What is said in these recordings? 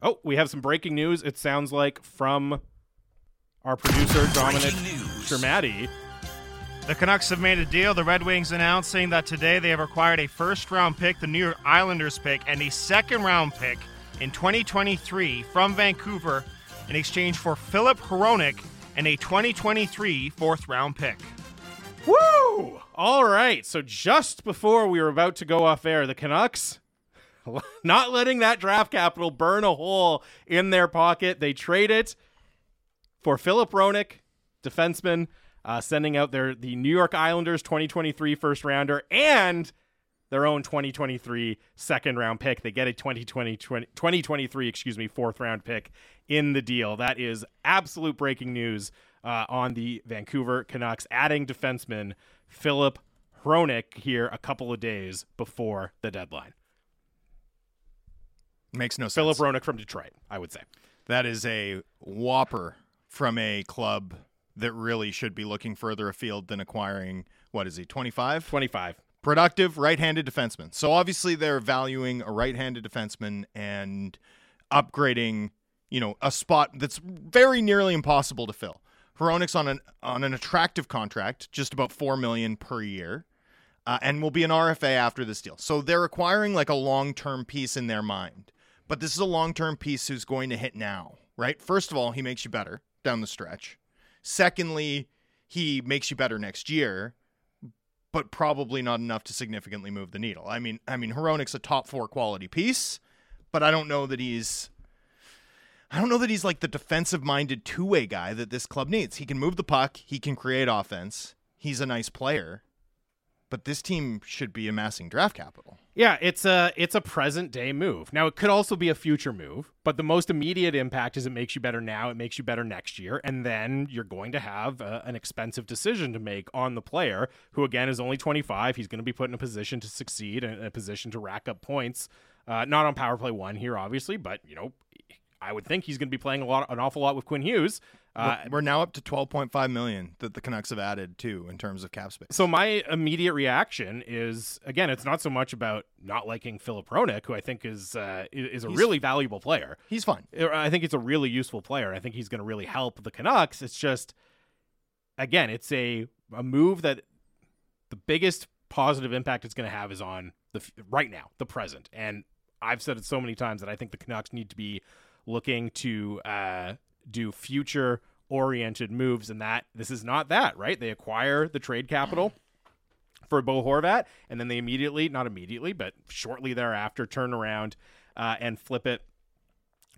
Oh, we have some breaking news. It sounds like from our producer Dominic Shermatti. The Canucks have made a deal. The Red Wings announcing that today they have acquired a first round pick, the New York Islanders pick, and a second round pick in 2023 from Vancouver in exchange for Filip Hronek and a 2023 fourth round pick. Woo! All right. So just before we were about to go off air, the Canucks not letting that draft capital burn a hole in their pocket. They trade it for Filip Hronek, defenseman uh, sending out their the New York Islanders 2023 first rounder and their own 2023 second round pick. They get a 2020, 2023, excuse me, fourth round pick in the deal. That is absolute breaking news uh, on the Vancouver Canucks, adding defenseman Filip Hronek here a couple of days before the deadline. Makes no sense. Filip Hronek from Detroit, I would say. That is a whopper from a club that really should be looking further afield than acquiring what is he 25 25 productive right-handed defenseman. So obviously they're valuing a right-handed defenseman and upgrading you know a spot that's very nearly impossible to fill. Hronek's on an on an attractive contract just about 4 million per year uh, and will be an RFA after this deal. So they're acquiring like a long-term piece in their mind but this is a long-term piece who's going to hit now right first of all he makes you better down the stretch Secondly, he makes you better next year, but probably not enough to significantly move the needle. I mean, I mean, Hronek's a top four quality piece, but I don't know that he's. I don't know that he's like the defensive minded two way guy that this club needs. He can move the puck, he can create offense, he's a nice player, but this team should be amassing draft capital. Yeah, it's a it's a present day move. Now it could also be a future move, but the most immediate impact is it makes you better now, it makes you better next year, and then you're going to have a, an expensive decision to make on the player who again is only 25. He's going to be put in a position to succeed and a position to rack up points. Uh, not on power play one here, obviously, but you know, I would think he's going to be playing a lot, an awful lot with Quinn Hughes. Uh, we're now up to 12.5 million that the Canucks have added too in terms of cap space. So my immediate reaction is again, it's not so much about not liking Filip Hronek, who I think is uh, is a he's, really valuable player. He's fun. I think it's a really useful player. I think he's going to really help the Canucks. It's just again, it's a a move that the biggest positive impact it's going to have is on the right now, the present. And I've said it so many times that I think the Canucks need to be looking to uh, do future oriented moves, and that this is not that, right? They acquire the trade capital for Bo Horvat, and then they immediately, not immediately, but shortly thereafter, turn around uh, and flip it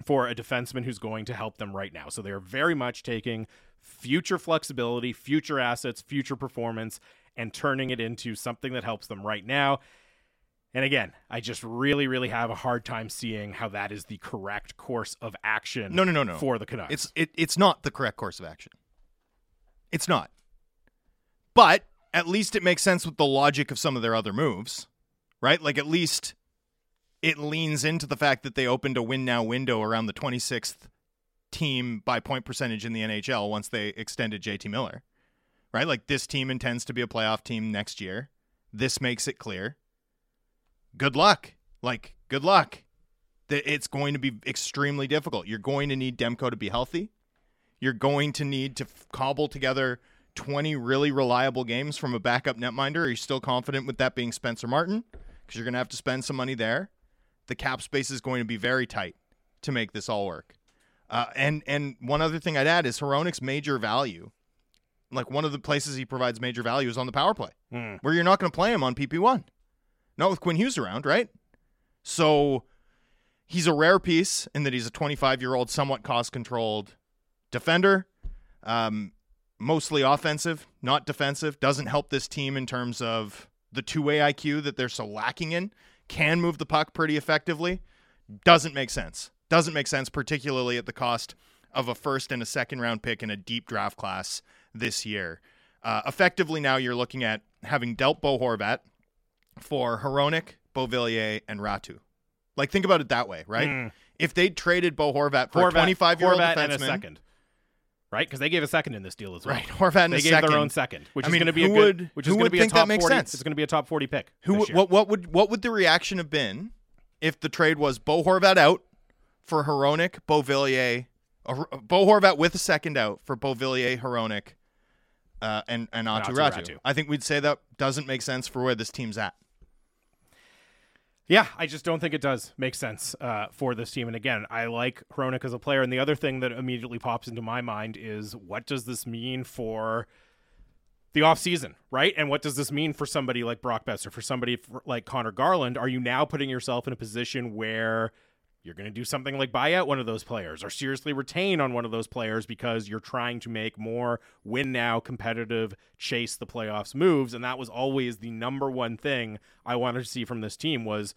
for a defenseman who's going to help them right now. So they're very much taking future flexibility, future assets, future performance, and turning it into something that helps them right now. And again, I just really, really have a hard time seeing how that is the correct course of action. No, no, no, no. For the Canucks, it's it, it's not the correct course of action. It's not. But at least it makes sense with the logic of some of their other moves, right? Like at least it leans into the fact that they opened a win now window around the 26th team by point percentage in the NHL once they extended JT Miller, right? Like this team intends to be a playoff team next year. This makes it clear good luck. Like, good luck. It's going to be extremely difficult. You're going to need Demko to be healthy. You're going to need to cobble together 20 really reliable games from a backup netminder. Are you still confident with that being Spencer Martin? Because you're going to have to spend some money there. The cap space is going to be very tight to make this all work. Uh, and and one other thing I'd add is Hronek's major value. Like one of the places he provides major value is on the power play, mm. where you're not going to play him on PP one. Not with Quinn Hughes around, right? So he's a rare piece in that he's a 25 year old, somewhat cost controlled defender, um, mostly offensive, not defensive. Doesn't help this team in terms of the two way IQ that they're so lacking in. Can move the puck pretty effectively. Doesn't make sense. Doesn't make sense, particularly at the cost of a first and a second round pick in a deep draft class this year. Uh, effectively, now you're looking at having dealt Bo Horvat, for Hronek, Beauvillier, and Räty. Like, think about it that way, right? Mm. If they traded Bo Horvat for Horvat, a 25 year old defenseman. And a second. Right, because they gave a second in this deal as well. Right, Horvat and they gave second. their own second, which I is going to be a good, would, which is going to be a top forty. Sense? It's going to be a top forty pick. Who? What? What would? What would the reaction have been if the trade was Bo Horvat out for Hronek, Beauvillier, uh, Bo Horvat with a second out for Beauvillier, Hronek, uh, and and Aatu Aatu Räty. Räty. I think we'd say that doesn't make sense for where this team's at. Yeah, I just don't think it does make sense uh, for this team. And again, I like Hronek as a player. And the other thing that immediately pops into my mind is what does this mean for the offseason, right? And what does this mean for somebody like Brock Boeser, for somebody like Conor Garland? Are you now putting yourself in a position where you're going to do something like buy out one of those players or seriously retain on one of those players because you're trying to make more win now competitive chase the playoffs moves. And that was always the number one thing I wanted to see from this team was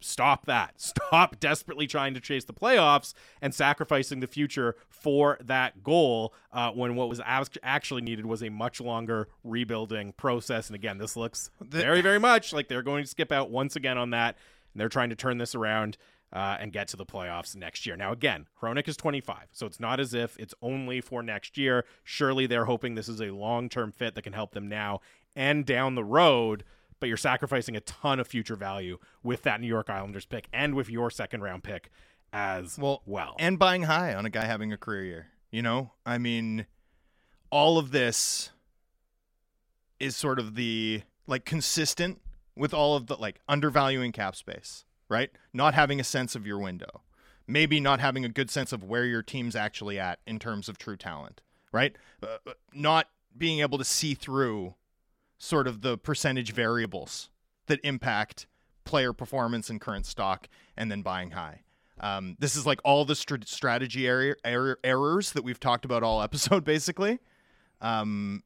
stop that. Stop desperately trying to chase the playoffs and sacrificing the future for that goal uh, when what was as- actually needed was a much longer rebuilding process. And again this looks very very much like they're going to skip out once again on that. And they're trying to turn this around uh, and get to the playoffs next year. Now, again, Hronek is 25, so it's not as if it's only for next year. Surely they're hoping this is a long term fit that can help them now and down the road, but you're sacrificing a ton of future value with that New York Islanders pick and with your second round pick as well. well. and buying high on a guy having a career year. You know, I mean, all of this is sort of the like consistent with all of the like undervaluing cap space, right? Not having a sense of your window, maybe not having a good sense of where your team's actually at in terms of true talent, right? Uh, not being able to see through sort of the percentage variables that impact player performance and current stock, and then buying high. Um, this is like all the str- strategy error, error, errors that we've talked about all episode, basically, um,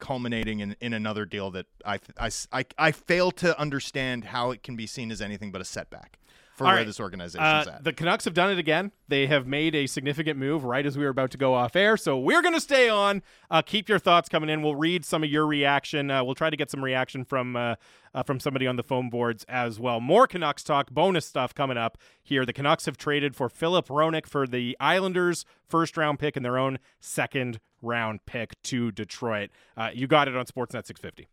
culminating in, in another deal that I, I, I, I fail to understand how it can be seen as anything but a setback for All where right. this organization's Uh, at. the Canucks have done it again. They have made a significant move right as we were about to go off air. So we're going to stay on. Uh, keep your thoughts coming in. We'll read some of your reaction. Uh, we'll try to get some reaction from uh, uh, from somebody on the phone boards as well. More Canucks talk, bonus stuff coming up here. The Canucks have traded for Filip Hronek for the Islanders' first round pick and their own second round pick to Detroit. Uh, you got it on Sportsnet 650.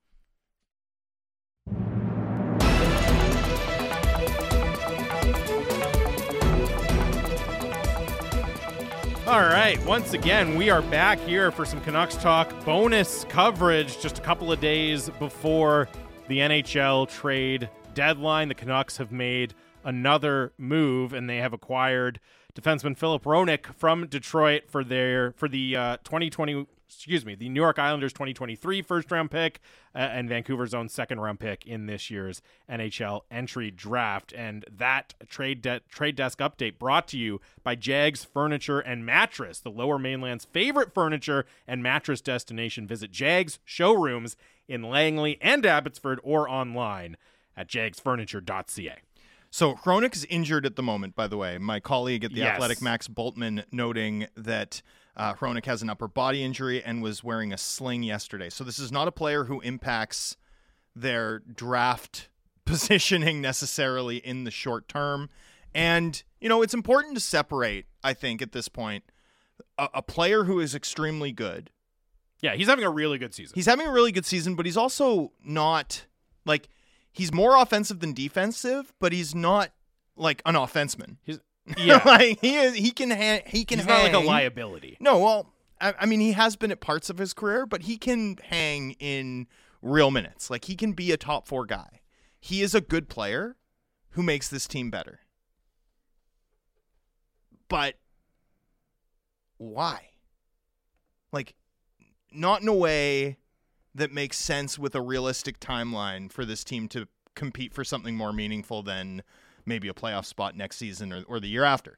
All right, once again, we are back here for some Canucks talk bonus coverage just a couple of days before the NHL trade deadline. The Canucks have made another move and they have acquired defenseman Filip Hronek from Detroit for their for the uh, 2020 excuse me, the New York Islanders 2023 first round pick uh, and Vancouver's own second round pick in this year's NHL entry draft. And that trade de- trade desk update brought to you by Jags Furniture and Mattress, the Lower Mainland's favorite furniture and mattress destination. Visit Jags showrooms in Langley and Abbotsford or online at jagsfurniture.ca. So Hronek is injured at the moment, by the way. My colleague at the Yes. Athletic, Max Bultman, noting that uh, Hronek has an upper body injury and was wearing a sling yesterday. So this is not a player who impacts their draft positioning necessarily in the short term. And, you know, it's important to separate, I think, at this point, a, a player who is extremely good. Yeah, he's having a really good season. He's having a really good season, but he's also not like he's more offensive than defensive, but he's not like an offenseman. He's yeah, like he is, he can ha- he can he's not like a liability. No, well, I, I mean he has been at parts of his career, but he can hang in real minutes. Like he can be a top four guy. He is a good player who makes this team better. But why? Like, not in a way that makes sense with a realistic timeline for this team to compete for something more meaningful than maybe a playoff spot next season or, or the year after.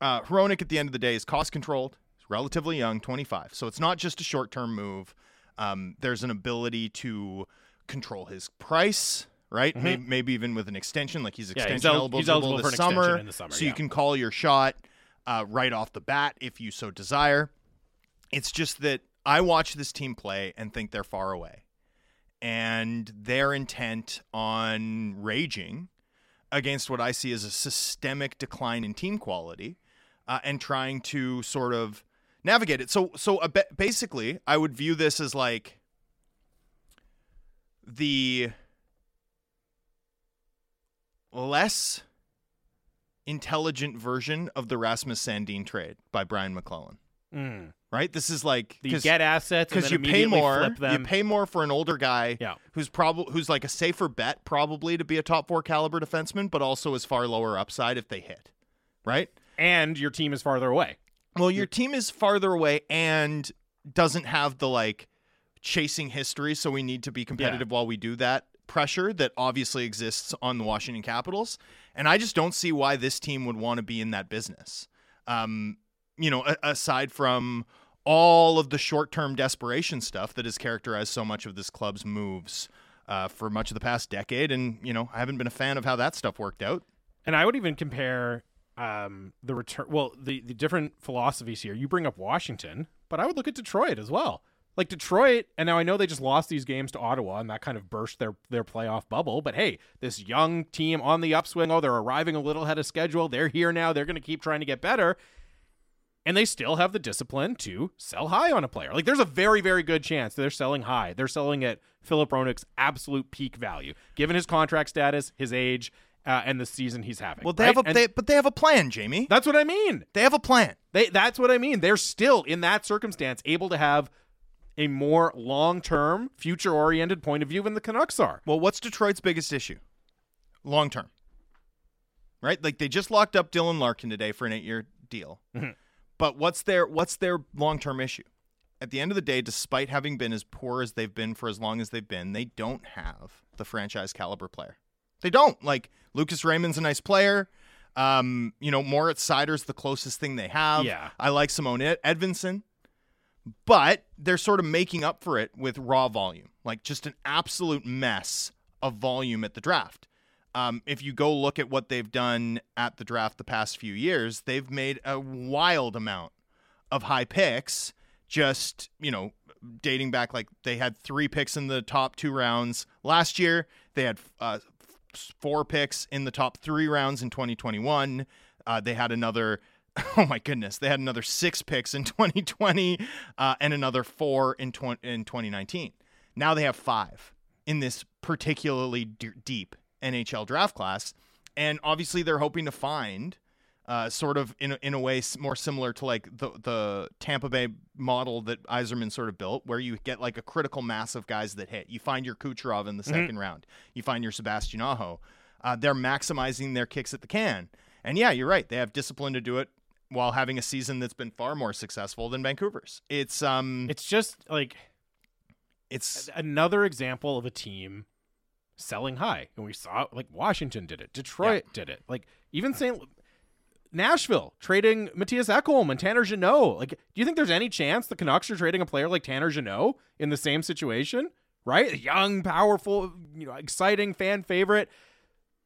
Uh, Hronek, at the end of the day, is cost controlled. He's relatively young, 25. So it's not just a short term move. Um, there's an ability to control his price, right? Maybe, maybe even with an extension, like he's Mm-hmm. Yeah, he's el- eligible, he's eligible this summer, in the summer, So yeah. you can call your shot uh, right off the bat if you so desire. It's just that I watch this team play and think they're far away. And they're intent on raging against what I see as a systemic decline in team quality uh, and trying to sort of navigate it. So, so ba- basically, I would view this as like the less intelligent version of the Rasmus Sandin trade by Brian MacLellan. Mm. Right? This is like You get assets because you pay more. Flip them. You pay more for an older guy Yeah. who's probably who's like a safer bet probably to be a top four caliber defenseman, but also is far lower upside if they hit. Right? and your team is farther away. Well, your team is farther away and doesn't have the like chasing history, so we need to be competitive while we do that pressure that obviously exists on the Washington Capitals. And I just don't see why this team would want to be in that business. Um, you know, a- aside from all of the short-term desperation stuff that has characterized so much of this club's moves uh, for much of the past decade, and you know, I haven't been a fan of how that stuff worked out. And I would even compare um, the return. Well, the the different philosophies here. You bring up Washington, but I would look at Detroit as well. Like Detroit, and now I know they just lost these games to Ottawa, and that kind of burst their their playoff bubble. But hey, this young team on the upswing. Oh, they're arriving a little ahead of schedule. They're here now. They're going to keep trying to get better, and they still have the discipline to sell high on a player. Like there's a very very good chance they're selling high. They're selling at Filip Hronek's absolute peak value, given his contract status, his age, uh, and the season he's having. Well, they right? have a And they, but they have a plan, Jamie. that's what I mean. They have a plan. They that's what I mean. They're still in that circumstance able to have a more long-term, future-oriented point of view than the Canucks are. Well, what's Detroit's biggest issue? Long term. Right? Like they just locked up Dylan Larkin today for an 8-year deal. Mhm. But what's their what's their long-term issue? At the end of the day, despite having been as poor as they've been for as long as they've been, they don't have the franchise caliber player. They don't. Like Lucas Raymond's a nice player. Um, you know, Moritz Seider's the closest thing they have. Yeah. I like Simon Ed- Edvinsson but they're sort of making up for it with raw volume, like just an absolute mess of volume at the draft. Um, if you go look at what they've done at the draft the past few years, they've made a wild amount of high picks. Just you know, dating back, like they had three picks in the top two rounds last year. They had uh, four picks in the top three rounds in 2021. Uh, they had another oh my goodness, they had another six picks in 2020 uh, and another four in, tw- in 2019. Now they have five in this particularly d- deep NHL draft class. And obviously, they're hoping to find. Uh, sort of in a, in a way more similar to like the the Tampa Bay model that Yzerman sort of built, where you get like a critical mass of guys that hit. You find your Kucherov in the second round. You find your Sebastian Aho. Uh, they're maximizing their kicks at the can. And yeah, you're right. They have discipline to do it while having a season that's been far more successful than Vancouver's. It's um It's just like it's another example of a team selling high, and we saw like Washington did it, Detroit did it, like even St. Nashville trading Mattias Ekholm and Tanner Jeannot. Like, do you think there's any chance the Canucks are trading a player like Tanner Jeannot in the same situation? Right, a young, powerful, you know, exciting fan favorite,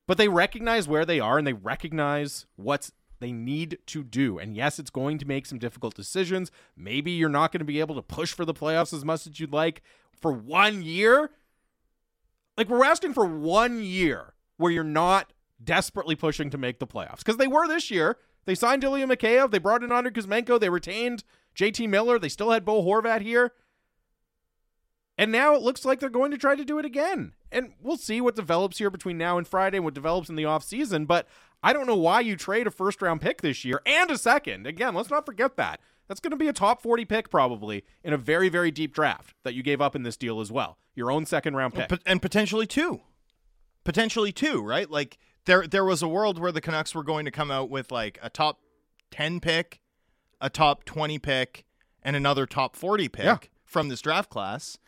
but they recognize where they are and they recognize what's they need to do. And yes, it's going to make some difficult decisions. Maybe you're not going to be able to push for the playoffs as much as you'd like for one year. Like we're asking for one year where you're not desperately pushing to make the playoffs because they were this year. They signed Ilya Mikheyev. They brought in Andrei Kuzmenko. They retained JT Miller. They still had Bo Horvat here. And now it looks like they're going to try to do it again. And we'll see what develops here between now and Friday and what develops in the offseason. But I don't know why you trade a first round pick this year and a second. Again, let's not forget that. That's going to be a top 40 pick probably in a very, very deep draft that you gave up in this deal as well. Your own second round pick. And potentially two, potentially two, right? Like there there was a world where the Canucks were going to come out with like a top ten pick, a top twenty pick, and another top forty pick Yeah. from this draft class.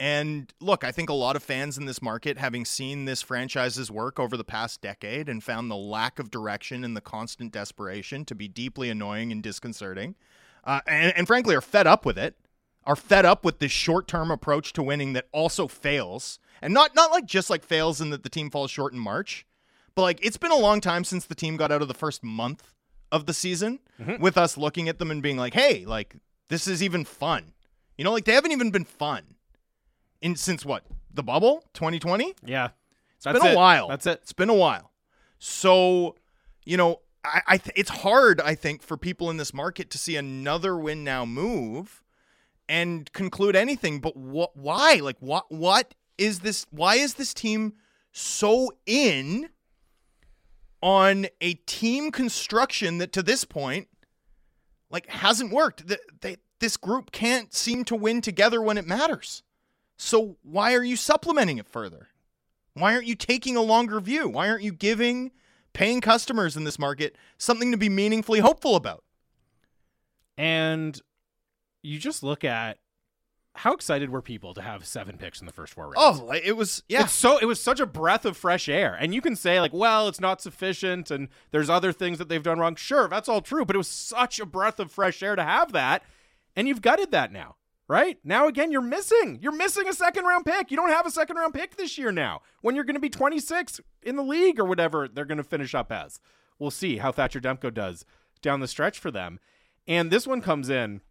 And look, I think a lot of fans in this market, having seen this franchise's work over the past decade and found the lack of direction and the constant desperation to be deeply annoying and disconcerting, uh, and, and frankly are fed up with it, are fed up with this short-term approach to winning that also fails, and not not like just like fails in that the team falls short in March, but like it's been a long time since the team got out of the first month of the season with us looking at them and being like, hey, like this is even fun. You know, like they haven't even been fun in since what the bubble 2020 yeah. it's been a while That's it. it's been a while so you know i, I th- it's hard i think for people in this market to see another win now move and conclude anything but what why like what what is this why is this team so in on a team construction that to this point like hasn't worked. The, they, this group can't seem to win together when it matters. So why are you supplementing it further? Why aren't you taking a longer view? Why aren't you giving paying customers in this market something to be meaningfully hopeful about? And you just look at how excited were people to have seven picks in the first four rounds? Oh, it was yeah. It's so it was such a breath of fresh air. And you can say like, well, it's not sufficient and there's other things that they've done wrong. Sure, that's all true, but it was such a breath of fresh air to have that. And you've gutted that now. Right? Now again, you're missing. You're missing a second round pick. You don't have a second round pick this year now. When you're going to be 26 in the league or whatever they're going to finish up as. We'll see how Thatcher Demko does down the stretch for them. And this one comes in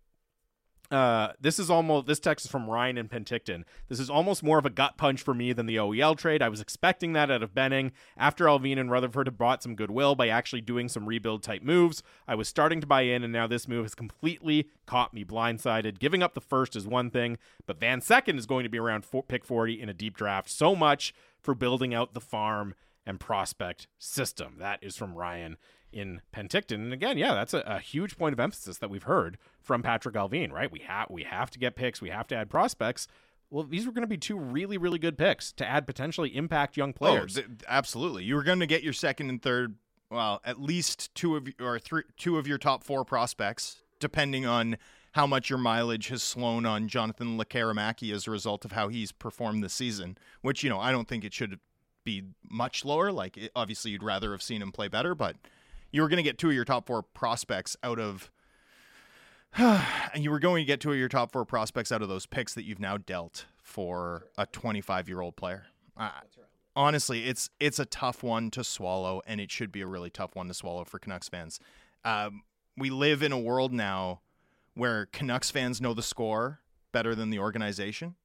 uh, this is almost this text is from Ryan in Penticton. This is almost more of a gut punch for me than the OEL trade. I was expecting that out of Benning. After Allvin and Rutherford have brought some goodwill by actually doing some rebuild type moves, I was starting to buy in, and now this move has completely caught me blindsided. Giving up the first is one thing, but Van Second is going to be around four, pick 40 in a deep draft. So much for building out the farm and prospect system. That is from Ryan in Penticton. And again, yeah, that's a, a, huge point of emphasis that we've heard from Patrick Allvin, right? We have we have to get picks, we have to add prospects. Well, these were going to be two really, really good picks to add potentially impact young oh, players. Oh, th- absolutely. You were going to get your second and third, well, at least two of or three, two of your top four prospects, depending on how much your mileage has slown on Jonathan Lekkerimaki as a result of how he's performed this season. Which you know, I don't think it should be much lower. Like, it, obviously, you'd rather have seen him play better, but you were going to get two of your top four prospects out of and you were going to get two of your top four prospects out of those picks that you've now dealt for a 25 year old player. Uh, honestly, it's it's a tough one to swallow, and it should be a really tough one to swallow for Canucks fans. Um, we live in a world now where Canucks fans know the score better than the organization,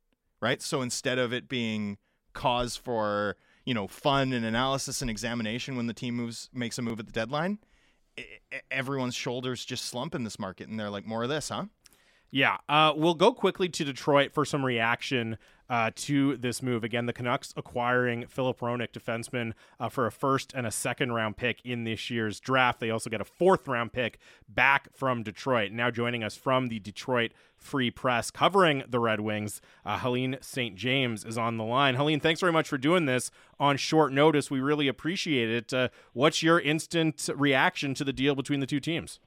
right? So instead of it being cause for you know fun and analysis and examination when the team moves makes a move at the deadline everyone's shoulders just slump in this market and they're like more of this huh? Yeah uh, we'll go quickly to detroit for some reaction uh, to this move. Again, the Canucks acquiring Filip Hronek, defenseman, uh, for a first and a second round pick in this year's draft. They also get a fourth round pick back from Detroit. Now joining us from the Detroit Free Press covering the Red Wings, uh, Helene St. James is on the line. Helene, thanks very much for doing this on short notice. We really appreciate it. Uh, what's your instant reaction to the deal between the two teams?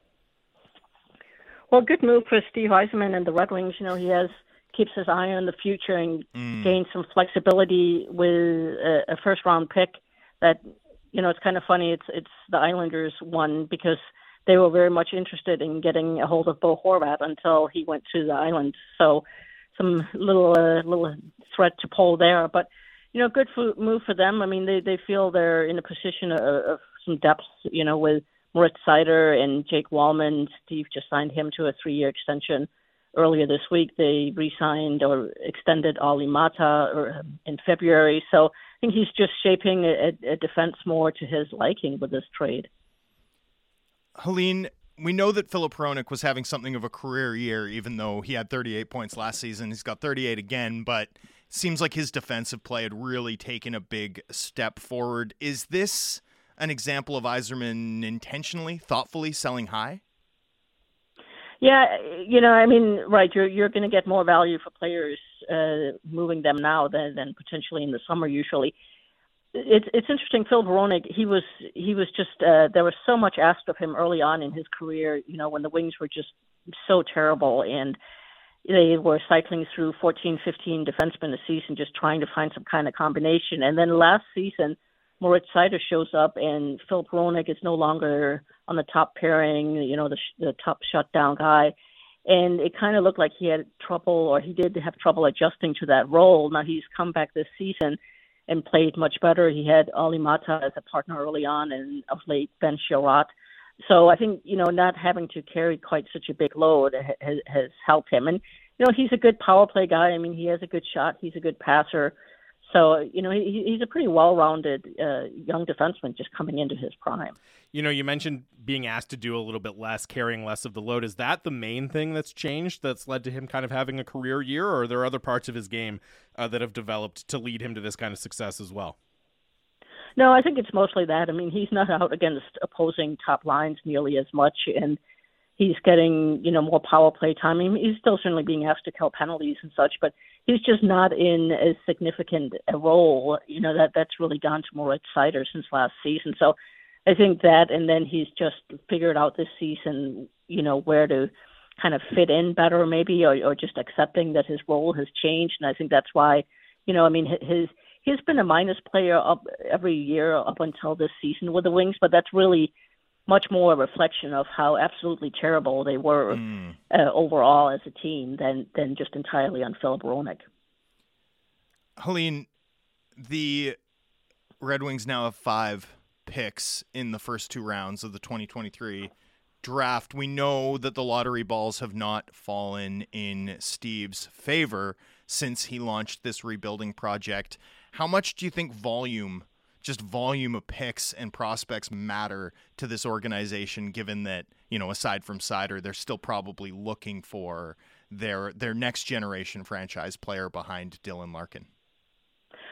Well, good move for Steve Yzerman and the Red Wings. You know, he has – keeps his eye on the future and mm. gains some flexibility with a, a first round pick. That you know, it's kind of funny. It's it's the Islanders one because they were very much interested in getting a hold of Bo Horvat until he went to the Island. So some little uh, little threat to pull there, but you know, good for, move for them. I mean, they they feel they're in a position of, of some depth. You know, with Moritz Seider and Jake Walman. Steve just signed him to a three year extension earlier this week they re-signed or extended or, um, in February. So I think he's just shaping a, a defense more to his liking with this trade. Helene, we know that Filip Hronek was having something of a career year, even though he had 38 points last season. He's got 38 again, but seems like his defensive play had really taken a big step forward. Is this an example of Yzerman intentionally, thoughtfully selling high? Yeah, you know, I mean, right, you're you're going to get more value for players uh, moving them now than than potentially in the summer usually. It's it's interesting. Phil Hronek, he was he was just uh, there was so much asked of him early on in his career. You know, when the Wings were just so terrible and they were cycling through 14, 15 defensemen a season, just trying to find some kind of combination. And then last season, Moritz Seider shows up and Phil Hronek is no longer on the top pairing, you know, the, the top shutdown guy. And it kind of looked like he had trouble, or he did have trouble adjusting to that role. Now he's come back this season and played much better. He had Olli Maatta as a partner early on, and of late Ben Chiarot. So I think you know not having to carry quite such a big load has, has helped him. And you know he's a good power play guy. I mean he has a good shot. He's a good passer. So you know he, he's a pretty well-rounded uh, young defenseman just coming into his prime. You know, you mentioned being asked to do a little bit less, carrying less of the load. Is that the main thing that's changed that's led to him kind of having a career year, or are there other parts of his game uh, that have developed to lead him to this kind of success as well? No, I think it's mostly that. I mean, he's not out against opposing top lines nearly as much, and he's getting you know more power play time. I mean, he's still certainly being asked to kill penalties and such, but he's just not in as significant a role. You know that that's really gone to Moritz Seider since last season. So I think that, and then he's just figured out this season, you know, where to kind of fit in better, maybe, or, or just accepting that his role has changed. And I think that's why, you know, I mean, his he's been a minus player up every year up until this season with the Wings, but that's really much more a reflection of how absolutely terrible they were mm. uh, overall as a team than than just entirely on Filip Hronek. Helene, the Red Wings now have five picks in the first two rounds of the 2023 draft. We know that the lottery balls have not fallen in Steve's favor since he launched this rebuilding project. How much do you think volume just volume of picks and prospects matter to this organization given that you know aside from Seider they're still probably looking for their their next generation franchise player behind Dylan Larkin.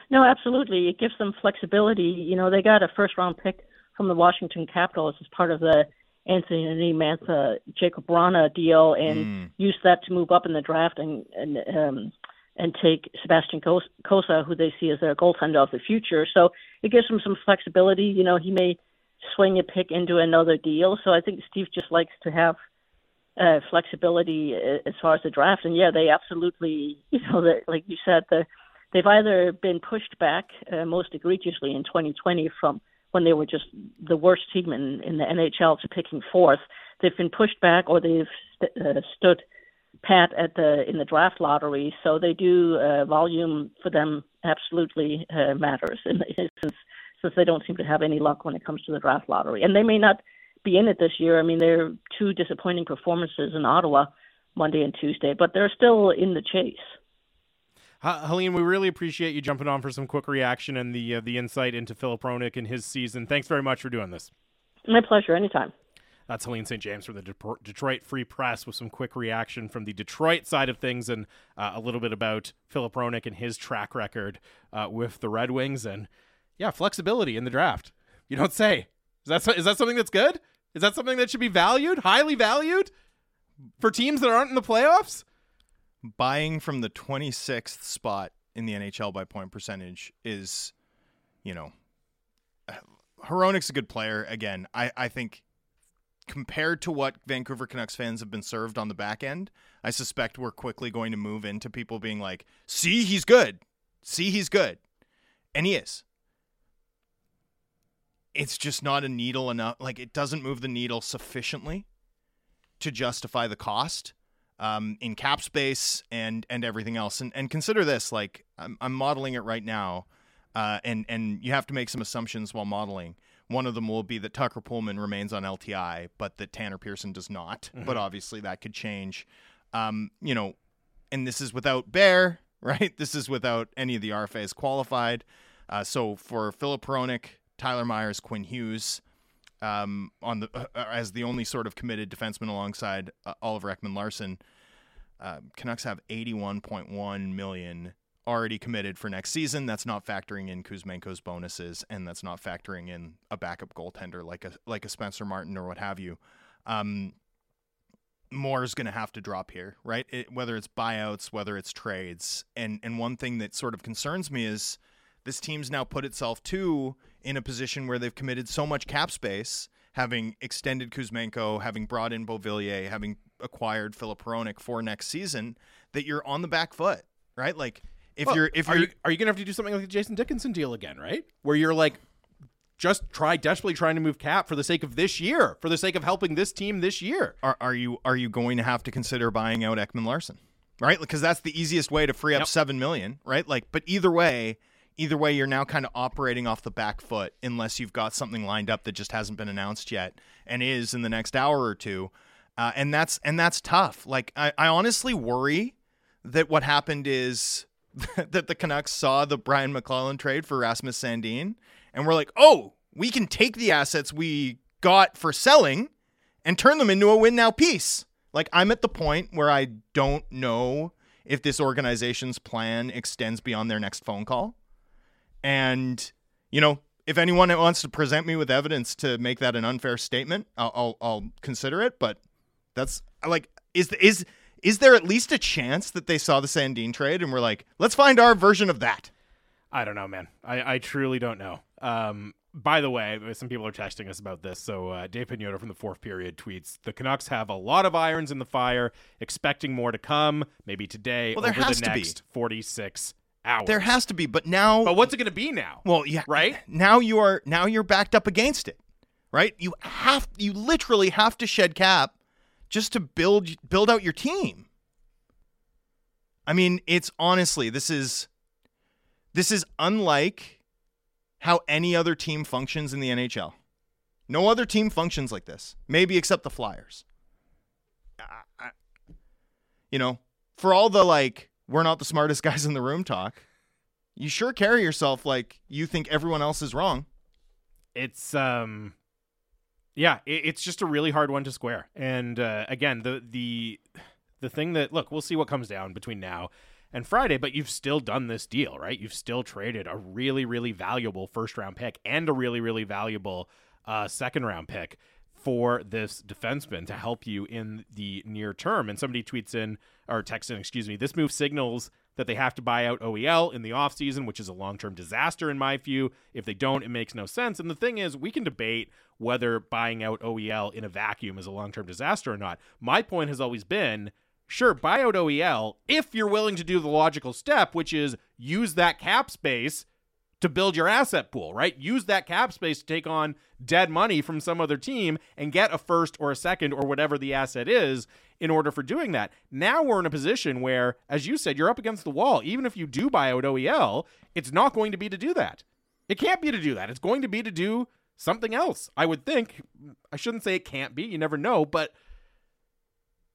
No absolutely. It gives them flexibility. You know they got a first round pick from the Washington Capitals as part of the Anthony Mantha Jakub Vrana deal and mm. used that to move up in the draft and and um and take Sebastian Cossa, who they see as their goaltender of the future. So it gives him some flexibility. You know, he may swing a pick into another deal. So I think Steve just likes to have uh, flexibility as far as the draft. And yeah, they absolutely, you know, like you said, the, they've either been pushed back uh, most egregiously in 2020 from when they were just the worst team in, in the NHL to picking fourth. They've been pushed back, or they've st- uh, stood pat at the in the draft lottery, so they do uh, volume for them absolutely uh, matters, and since since they don't seem to have any luck when it comes to the draft lottery, and they may not be in it this year. I mean, they're two disappointing performances in Ottawa Monday and Tuesday, but they're still in the chase. Helene, we really appreciate you jumping on for some quick reaction and the uh, the insight into Filip Hronek and his season. Thanks very much for doing this. My pleasure. Anytime. That's Helene St. James from the Detroit Free Press with some quick reaction from the Detroit side of things and uh, a little bit about Filip Hronek and his track record uh, with the Red Wings. And yeah, flexibility in the draft. You don't say. Is that, is that something that's good? Is that something that should be valued, highly valued for teams that aren't in the playoffs? Buying from the 26th spot in the NHL by point percentage is, you know, Hronek's a good player. Again, I, I think compared to what Vancouver Canucks fans have been served on the back end, I suspect we're quickly going to move into people being like, see, he's good. See, he's good. And he is. It's just not a needle enough. Like, it doesn't move the needle sufficiently to justify the cost um, in cap space and and everything else. And and consider this: like, I'm, I'm modeling it right now, uh, and and you have to make some assumptions while modeling. One of them will be that Tucker Poolman remains on LTI, but that Tanner Pearson does not. Mm-hmm. But obviously that could change. Um, you know, and this is without Bear, right? This is without any of the RFAs qualified. Uh, so for Filip Hronek, Tyler Myers, Quinn Hughes, um, on the uh, uh, as the only sort of committed defenseman alongside uh, Oliver Ekman Larsson, uh, Canucks have 81.1 million already committed for next season. That's not factoring in Kuzmenko's bonuses, and that's not factoring in a backup goaltender like a like a Spencer Martin or what have you. Um, more is going to have to drop here, right? It, whether it's buyouts, whether it's trades, and and one thing that sort of concerns me is this team's now put itself too in a position where they've committed so much cap space, having extended Kuzmenko, having brought in Beauvillier, having acquired Filip Hronek for next season, that you're on the back foot, right? Like if well, you're if are you're, you, are you gonna have to do something like the Jason Dickinson deal again, right? Where you're like just try desperately trying to move cap for the sake of this year, for the sake of helping this team this year. Are, are you are you going to have to consider buying out Ekman Larsson? right? Because that's the easiest way to free up yep. seven million, right? Like, but either way, either way, you're now kind of operating off the back foot unless you've got something lined up that just hasn't been announced yet and is in the next hour or two, uh, and that's and that's tough. Like, I, I honestly worry that what happened is that the Canucks saw the Brian MacLellan trade for Rasmus Sandin and we're like, oh, we can take the assets we got for selling and turn them into a win now piece. Like I'm at the point where I don't know if this organization's plan extends beyond their next phone call. And, you know, if anyone wants to present me with evidence to make that an unfair statement, I'll I'll, I'll consider it. But that's like is is is there at least a chance that they saw the Sandin trade and were like, let's find our version of that? I don't know, man. I, I truly don't know. Um, by the way, some people are texting us about this. So uh, Dave Pagnotta from the fourth period tweets: The Canucks have a lot of irons in the fire, expecting more to come, maybe today Well, there over has the to be. next forty-six hours. There has to be, but now but what's it going to be now? Well, yeah, Right? now you are now you're backed up against it, right? You have you literally have to shed cap just to build build out your team. I mean, it's honestly this is this is unlike how any other team functions in the NHL. No other team functions like this, maybe except the Flyers. You know, for all the like, we're not the smartest guys in the room talk you sure carry yourself like you think everyone else is wrong. it's um yeah it, it's just a really hard one to square. And uh, again the the the thing that look we'll see what comes down between now and friday but you've still done this deal right? You've still traded a really really valuable first round pick and a really really valuable uh, second round pick for this defenseman to help you in the near term. And somebody tweets in or texts in excuse me this move signals that they have to buy out OEL in the offseason, which is a long term disaster in my view. If they don't, it makes no sense. And the thing is, we can debate whether buying out OEL in a vacuum is a long term disaster or not. My point has always been sure, buy out OEL if you're willing to do the logical step, which is use that cap space to build your asset pool, right? Use that cap space to take on dead money from some other team and get a first or a second or whatever the asset is in order for doing that. Now we're in a position where, as you said, you're up against the wall. Even if you do buy out OEL, it's not going to be to do that. It can't be to do that. It's going to be to do something else, I would think. I shouldn't say it can't be. You never know, but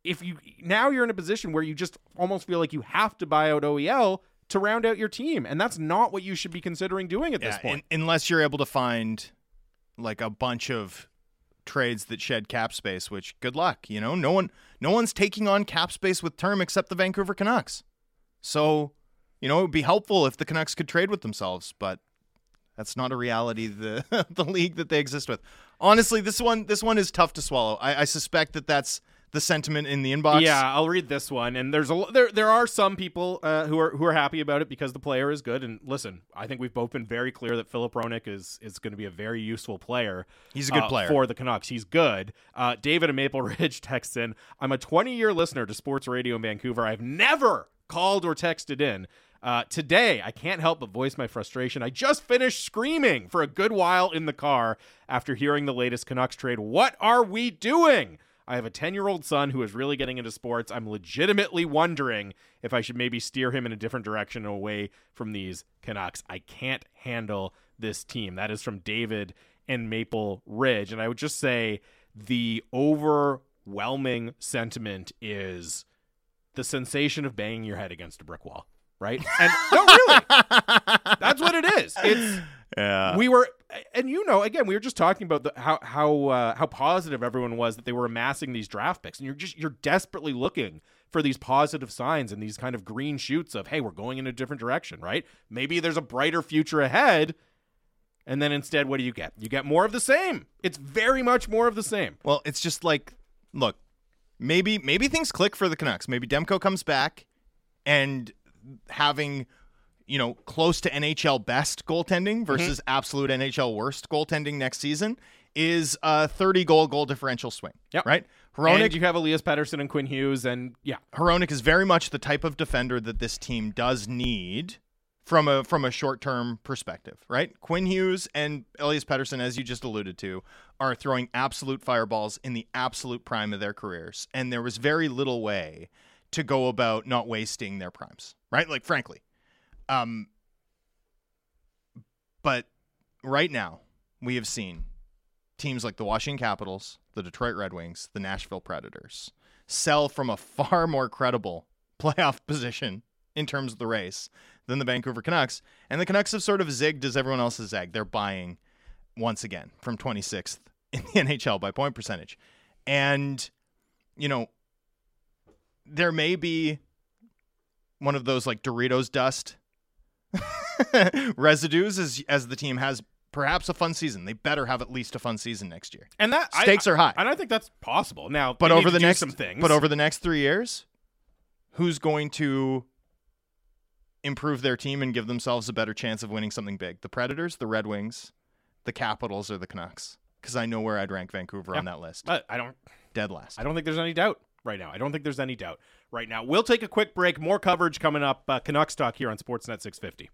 if you now you're in a position where you just almost feel like you have to buy out OEL to round out your team, and that's not what you should be considering doing at this point. un- unless you're able to find like a bunch of trades that shed cap space, which good luck. You know, no one no one's taking on cap space with term except the Vancouver Canucks. So, you know, it would be helpful if the Canucks could trade with themselves, but that's not a reality the the league that they exist with. Honestly, this one this one is tough to swallow. I, I suspect that that's the sentiment in the inbox. Yeah, I'll read this one, and there's a there there are some people uh, who are who are happy about it because the player is good. And listen, I think we've both been very clear that Filip Hronek is is going to be a very useful player. He's a good uh, player. for the Canucks. He's good. Uh, David of Maple Ridge texts in: "I'm a 20 year listener to sports radio in Vancouver. I've never called or texted in." Uh, today, I can't help but voice my frustration. I just finished screaming for a good while in the car after hearing the latest Canucks trade. What are we doing? I have a 10 year old son who is really getting into sports. I'm legitimately wondering if I should maybe steer him in a different direction away from these Canucks. I can't handle this team. That is from David and Maple Ridge. And I would just say the overwhelming sentiment is the sensation of banging your head against a brick wall, right? And no, really, that's what it is. It's Yeah. we were and you know again we were just talking about the, how how uh, how positive everyone was that they were amassing these draft picks. And you're just you're desperately looking for these positive signs and these kind of green shoots of hey we're going in a different direction right? Maybe there's a brighter future ahead. And then instead what do you get? You get more of the same. It's very much more of the same. Well, it's just like, look, maybe maybe things click for the Canucks. Maybe Demko comes back, and having you know close to NHL best goaltending mm-hmm. versus absolute NHL worst goaltending next season is a 30 goal goal differential swing. Yep. Right. and you have Elias Pettersson and Quinn Hughes and yeah Hronek is very much the type of defender that this team does need from a from a short term perspective, right? Quinn Hughes and Elias Pettersson, as you just alluded to, are throwing absolute fireballs in the absolute prime of their careers, and there was very little way to go about not wasting their primes, right? Like frankly, um, but right now we have seen teams like the Washington Capitals, the Detroit Red Wings, the Nashville Predators sell from a far more credible playoff position in terms of the race than the Vancouver Canucks. And the Canucks have sort of zigged as everyone else has zagged. They're buying once again from 26th in the NHL by point percentage. And, you know, there may be one of those like Doritos dust residues as as the team has perhaps a fun season. They better have at least a fun season next year. And that Stakes I, are high. and I think that's possible. Now, But over the next some things. but over the next 3 years, who's going to improve their team and give themselves a better chance of winning something big? The Predators, the Red Wings, the Capitals or the Canucks? Cuz I know where I'd rank Vancouver on that list. but I don't Dead last. I don't think there's any doubt right now. I don't think there's any doubt right now. We'll take a quick break. More coverage coming up. Uh, Canucks talk here on Sportsnet 650.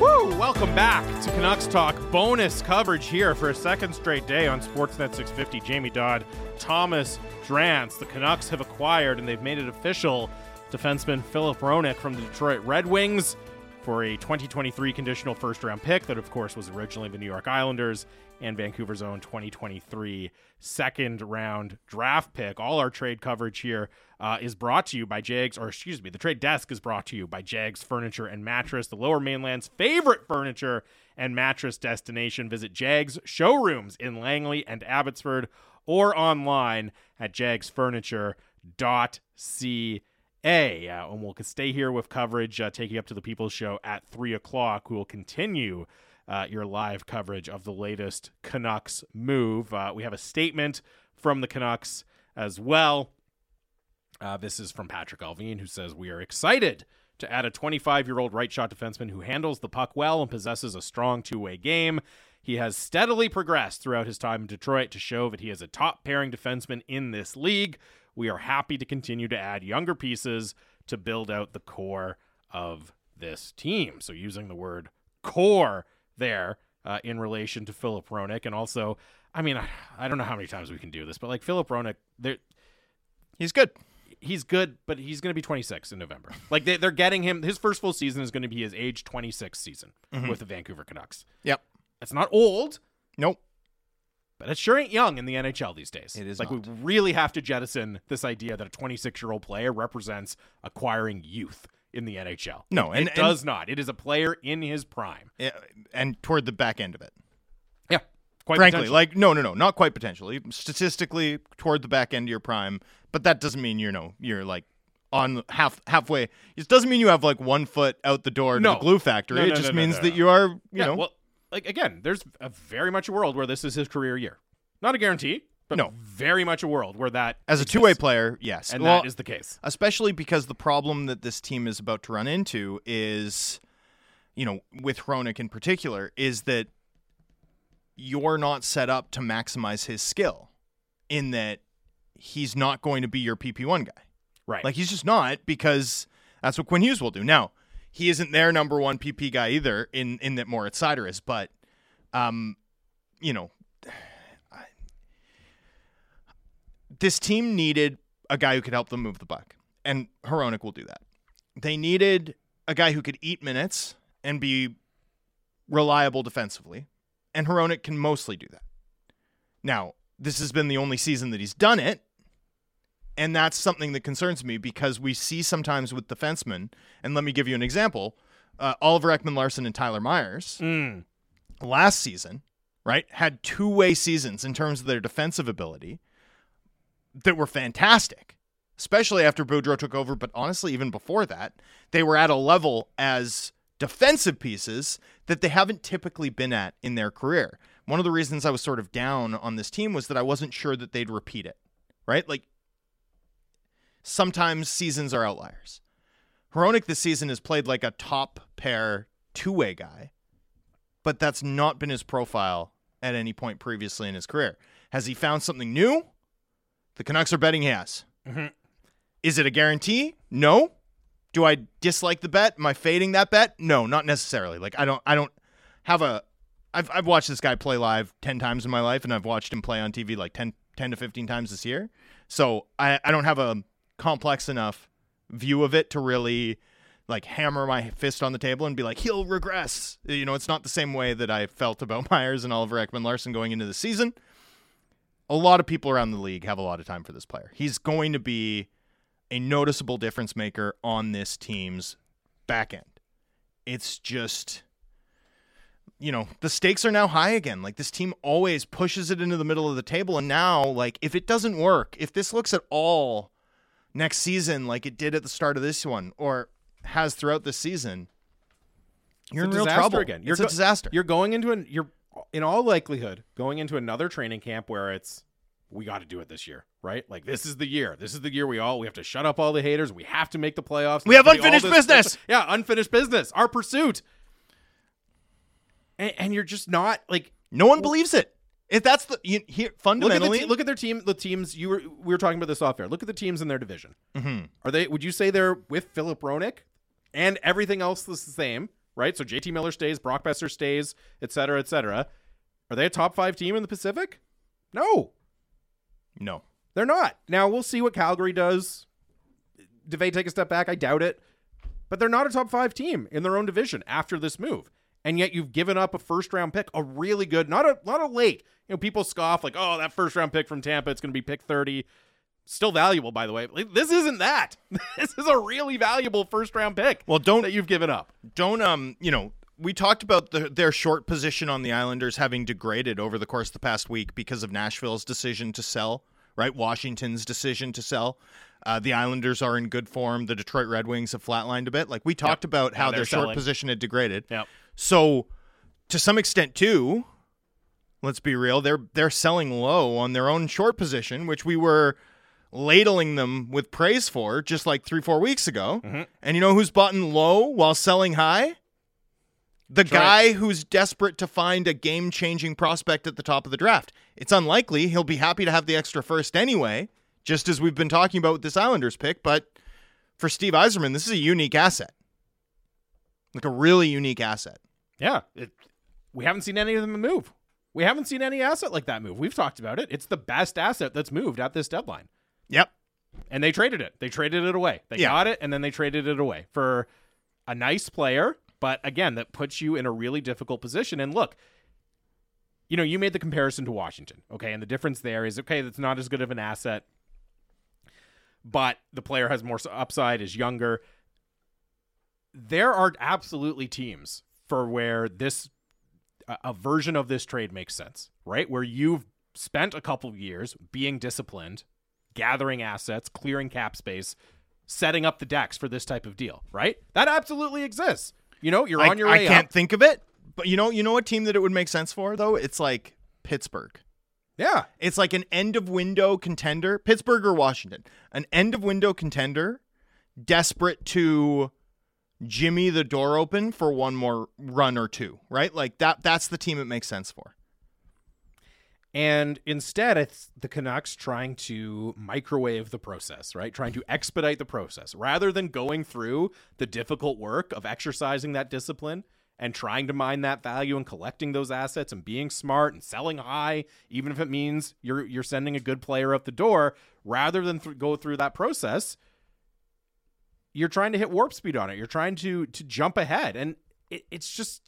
Woo! Welcome back to Canucks Talk. Bonus coverage here for a second straight day on Sportsnet 650. Jamie Dodd, Thomas Drance. The Canucks have acquired and they've made it official defenseman Filip Hronek from the Detroit Red Wings for a 2023 conditional first round pick that, of course, was originally the New York Islanders and Vancouver's own 2023 second round draft pick. All our trade coverage here uh, is brought to you by Jags, or excuse me, the trade desk is brought to you by Jags Furniture and Mattress, the lower mainland's favorite furniture and mattress destination. Visit Jags showrooms in Langley and Abbotsford or online at jagsfurniture.ca. Uh, and we'll stay here with coverage uh, taking up to the People's Show at 3 o'clock. We will continue uh, your live coverage of the latest Canucks move. Uh, we have a statement from the Canucks as well. Uh, this is from Patrik Allvin, who says, We are excited to add a 25 year old right shot defenseman who handles the puck well and possesses a strong two way game. He has steadily progressed throughout his time in Detroit to show that he is a top pairing defenseman in this league. We are happy to continue to add younger pieces to build out the core of this team. So, using the word core there uh, in relation to Filip Hronek. And also, I mean, I, I don't know how many times we can do this, but like Filip Hronek, there He's good. he's good, but he's going to be 26 in November. Like they, they're getting him. His first full season is going to be his age 26 season with the Vancouver Canucks. Yep. It's not old, Nope. But it sure ain't young in the NHL these days. It is like not. we really have to jettison this idea that a 26 year old player represents acquiring youth in the NHL. No, it, and- does not. It is a player in his prime. And toward the back end of it. Yeah, quite Frankly, like no, no, no, not quite potentially. Statistically, toward the back end of your prime, but that doesn't mean you know you're like on half halfway. It doesn't mean you have like one foot out the door to No. the glue factory. No, it no, just no, no, means that you are, you yeah, know, well, like again, there's a very much a world where this is his career year. Not a guarantee, but No. very much a world where that as a two way player, yes. and well, that is the case. especially because the problem that this team is about to run into is, you know, with Hronek in particular, is that you're not set up to maximize his skill in that he's not going to be your PP1 guy. Right. Like he's just not because that's what Quinn Hughes will do. Now, he isn't their number one PP guy either in in that Moritz Seider is, but um, you know, I- this team needed a guy who could help them move the puck, and Hronek will do that. They needed a guy who could eat minutes and be reliable defensively, and Hronek can mostly do that. Now, this has been the only season that he's done it, and that's something that concerns me because we see sometimes with defensemen, and let me give you an example uh, Oliver Ekman Larsson and Tyler Myers Mm. last season, right, had two way seasons in terms of their defensive ability that were fantastic, especially after Boudreau took over. But honestly, even before that, they were at a level as defensive pieces that they haven't typically been at in their career. One of the reasons I was sort of down on this team was that I wasn't sure that they'd repeat it, right? Like sometimes seasons are outliers. Hronek this season has played like a top pair two way guy, but that's not been his profile at any point previously in his career. Has he found something new? The Canucks are betting he has. Mhm. Is it a guarantee? No. Do I dislike the bet? Am I fading that bet? No, not necessarily. Like I don't I don't have a I've I've watched this guy play live 10 times in my life and I've watched him play on TV like 10 10 to 15 times this year. So I I don't have a complex enough view of it to really like hammer my fist on the table and be like he'll regress. You know, it's not the same way that I felt about Myers and Oliver Ekman Larsson going into the season. A lot of people around the league have a lot of time for this player. He's going to be a noticeable difference maker on this team's back end. It's just you know, the stakes are now high again. Like this team always pushes it into the middle of the table. And now, like, if it doesn't work, if this looks at all next season like it did at the start of this one or has throughout the season, you're in real trouble again. You're It's a disaster. You're going into an you're in all likelihood going into another training camp where it's we got to do it this year, right? Like this is the year. This is the year we all we have to shut up all the haters. We have to make the playoffs. We have There's gonna be all unfinished this- business! Yeah, unfinished business. Our pursuit. And, and you're just not like no one believes it. If that's the you, here look at te- look at their team. The teams you were we were talking about this off air. Look at the teams in their division. Mhm. Are they? Would you say they're with Filip Hronek, and everything else is the same, right? So JT Miller stays, Brock Boeser stays, et cetera, et cetera. Are they a top five team in the Pacific? No, no. they're not. Now we'll see what Calgary does. Do they take a step back? I doubt it. But they're not a top five team in their own division after this move. And yet you've given up a first round pick, a really good, not a not a late. You know, people scoff like, oh, that first round pick from Tampa, it's gonna be pick 30. Still valuable, by the way. Like, This isn't that. This is a really valuable first round pick. Well, don't that you've given up. don't um you know we talked about the, their short position on the Islanders having degraded over the course of the past week because of Nashville's decision to sell, right? Washington's decision to sell. Uh, the Islanders are in good form. The Detroit Red Wings have flatlined a bit. Like we talked about Yeah, how their short selling. position had degraded. Yep. So, to some extent, too, let's be real, they're they're selling low on their own short position, which we were ladling them with praise for just like three four weeks ago. Mm-hmm. And you know who's bought in low while selling high? The guy who's desperate to find a game changing prospect at the top of the draft. It's unlikely he'll be happy to have the extra first anyway, just as we've been talking about with this Islanders pick. But for Steve Yzerman, this is a unique asset. Like a really unique asset. Yeah. It, we haven't seen any of them move. We haven't seen any asset like that move. We've talked about it. It's the best asset that's moved at this deadline. Yep. and they traded it. They traded it away. They Yeah. got it and then they traded it away for a nice player, but again, that puts you in a really difficult position. And look, you know, you made the comparison to Washington, okay? And the difference there is okay, that's not as good of an asset, but the player has more upside, is younger. There are absolutely teams for where this a- version of this trade makes sense, right? Where you've spent a couple of years being disciplined, gathering assets, clearing cap space, setting up the decks for this type of deal, right? That absolutely exists. You know, you're I, on your way. I can't up. think of it, but you know, you know a team that it would make sense for though? It's like Pittsburgh. Yeah. It's like an end of window contender, Pittsburgh or Washington. An end of window contender, desperate to Jimmy the door open for one more run or two, right? Like that that's the team it makes sense for. And instead, it's the Canucks trying to microwave the process, right? Trying to expedite the process rather than going through the difficult work of exercising that discipline and trying to mine that value and collecting those assets and being smart and selling high, even if it means you're you're sending a good player out the door. Rather than th- go through that process, you're trying to hit warp speed on it. You're trying to to jump ahead, and it, it's just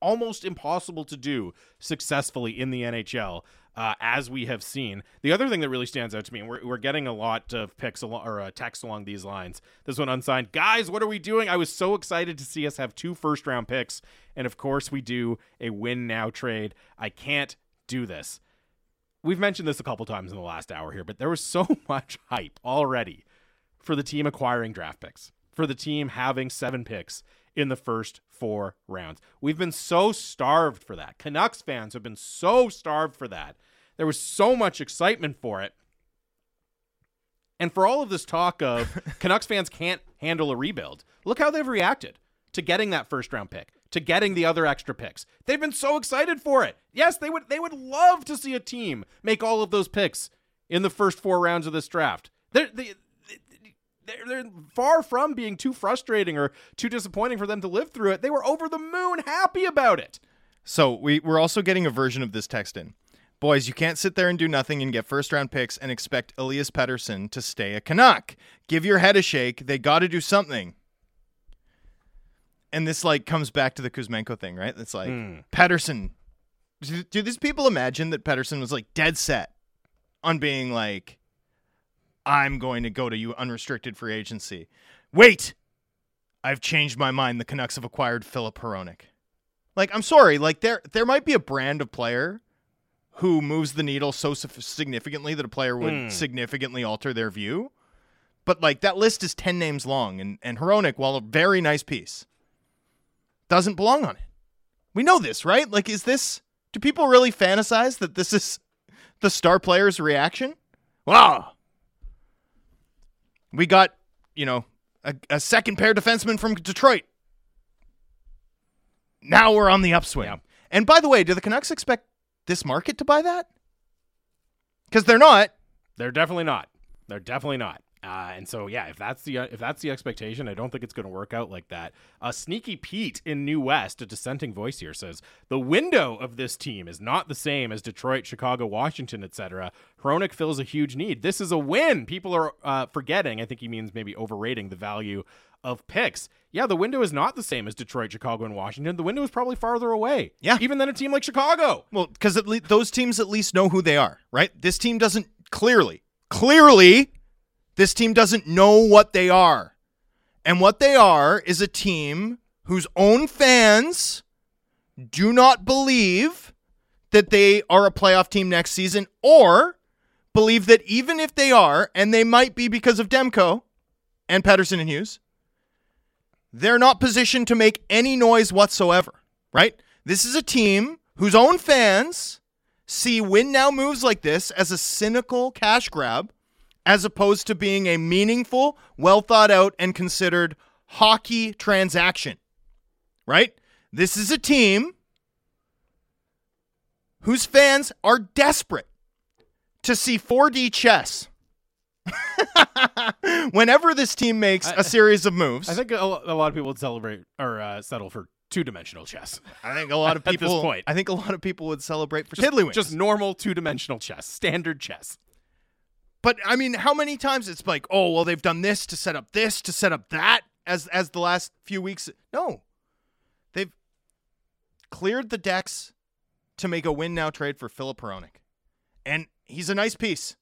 almost impossible to do successfully in the NHL, uh, as we have seen. The other thing that really stands out to me, and we're, we're getting a lot of picks along, or uh, text along these lines. This one unsigned. Guys, what are we doing? I was so excited to see us have two first round picks. And of course, we do a win now trade. I can't do this. We've mentioned this a couple times in the last hour here, but there was so much hype already for the team acquiring draft picks, for the team having seven picks in the first four rounds. We've been so starved for that. Canucks fans have been so starved for that. There was so much excitement for it. And for all of this talk of Canucks fans can't handle a rebuild, look how they've reacted to getting that first round pick, to getting the other extra picks. They've been so excited for it. Yes, they would they would love to see a team make all of those picks in the first four rounds of this draft. They're, they, they're, they're far from being too frustrating or too disappointing for them to live through it. They were over the moon happy about it. So we, we're also getting a version of this text in. Boys, you can't sit there and do nothing and get first round picks and expect Elias Pettersson to stay a Canuck. Give your head a shake. They got to do something. And this like comes back to the Kuzmenko thing, right? It's like hmm. Pettersson. Do, do these people imagine that Pettersson was like dead set on being like, I'm going to go to you unrestricted free agency. Wait, I've changed my mind. The Canucks have acquired Filip Hronek. Like, I'm sorry, like there there might be a brand of player who moves the needle so significantly that a player would Hmm. significantly alter their view. But like that list is ten names long, and and Hronik, while a very nice piece, doesn't belong on it. We know this, right? Like, is this? Do people really fantasize that this is the star player's reaction? Wow. We got, you know, a, a second pair defenseman from Detroit. Now we're on the upswing. Yeah. And by the way, do the Canucks expect this market to buy that? Because they're not. They're definitely not. They're definitely not. Uh, and so, yeah, if that's the uh, if that's the expectation, I don't think it's going to work out like that. Uh, Sneaky Pete in New West, a dissenting voice here, says the window of this team is not the same as Detroit, Chicago, Washington, etc. Hronek fills a huge need. This is a win. People are uh, forgetting. I think he means maybe overrating the value of picks. Yeah, the window is not the same as Detroit, Chicago, and Washington. The window is probably farther away. Yeah. even than a team like Chicago. Well, because least those teams at least know who they are, right? This team doesn't clearly, clearly, this team doesn't know what they are. And what they are is a team whose own fans do not believe that they are a playoff team next season or believe that even if they are, and they might be because of Demko and Pettersson and Hughes, they're not positioned to make any noise whatsoever, right? This is a team whose own fans see win now moves like this as a cynical cash grab as opposed to being a meaningful, well thought out, and considered hockey transaction, right? This is a team whose fans are desperate to see 4D chess. Whenever this team makes I- a series of moves, I think a, a lot of people would celebrate or uh, settle for two dimensional chess. I think a lot of At this people. point. I think a lot of people would celebrate for Just, tiddlywinks. just normal two dimensional chess, standard chess. But I mean, how many times it's like, oh well, they've done this to set up this to set up that as as the last few weeks. No, they've cleared the decks to make a win now trade for Filip Hronek, and he's a nice piece.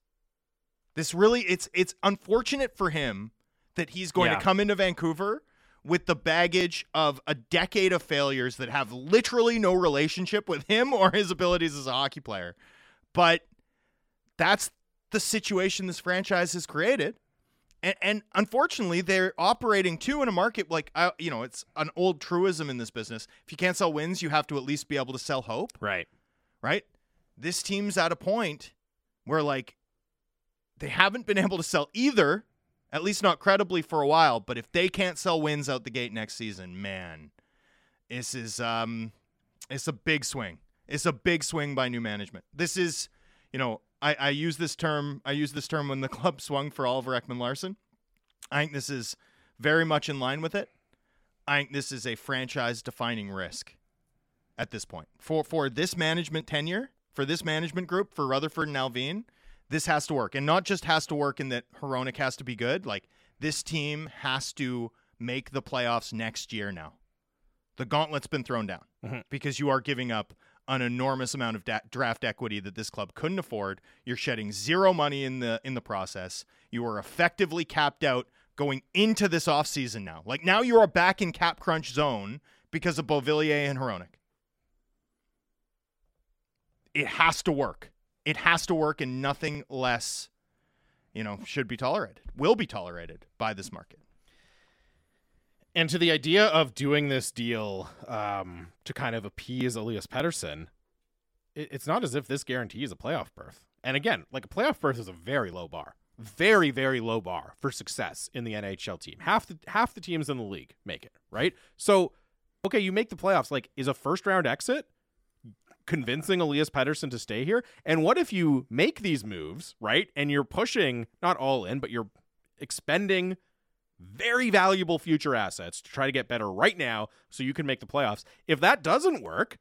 This really, it's it's unfortunate for him that he's going Yeah. to come into Vancouver with the baggage of a decade of failures that have literally no relationship with him or his abilities as a hockey player. But that's the situation this franchise has created. And, and unfortunately, they're operating too in a market like, uh, you know, it's an old truism in this business. If you can't sell wins, you have to at least be able to sell hope, Right. right? This team's at a point where, like, they haven't been able to sell either, at least not credibly for a while. But if they can't sell wins out the gate next season, man, this is um, it's a big swing. It's a big swing by new management. This is, you know, I, I use this term. I use this term when the club swung for Oliver Ekman Larsson. I think this is very much in line with it. I think this is a franchise-defining risk at this point for for this management tenure, for this management group, for Rutherford and Allvin. This has to work, and not just has to work in that Hronek has to be good. Like this team has to make the playoffs next year. Now, the gauntlet's been thrown down Mhm. because you are giving up an enormous amount of da- draft equity that this club couldn't afford. You're shedding zero money in the in the process. You are effectively capped out going into this offseason now. Like now you are back in cap crunch zone because of Beauvillier and Hronek. It has to work. It has to work and nothing less, you know, should be tolerated. Will be tolerated by this market. And to the idea of doing this deal um, to kind of appease Elias Pettersson, it, it's not as if this guarantees a playoff berth. And again, like a playoff berth is a very low bar, very very low bar for success in the NHL team. Half the half the teams in the league make it, right? So, okay, you make the playoffs. Like, is a first round exit convincing Elias Pettersson to stay here? And what if you make these moves, right? And you're pushing not all in, but you're expending very valuable future assets to try to get better right now so you can make the playoffs. If that doesn't work,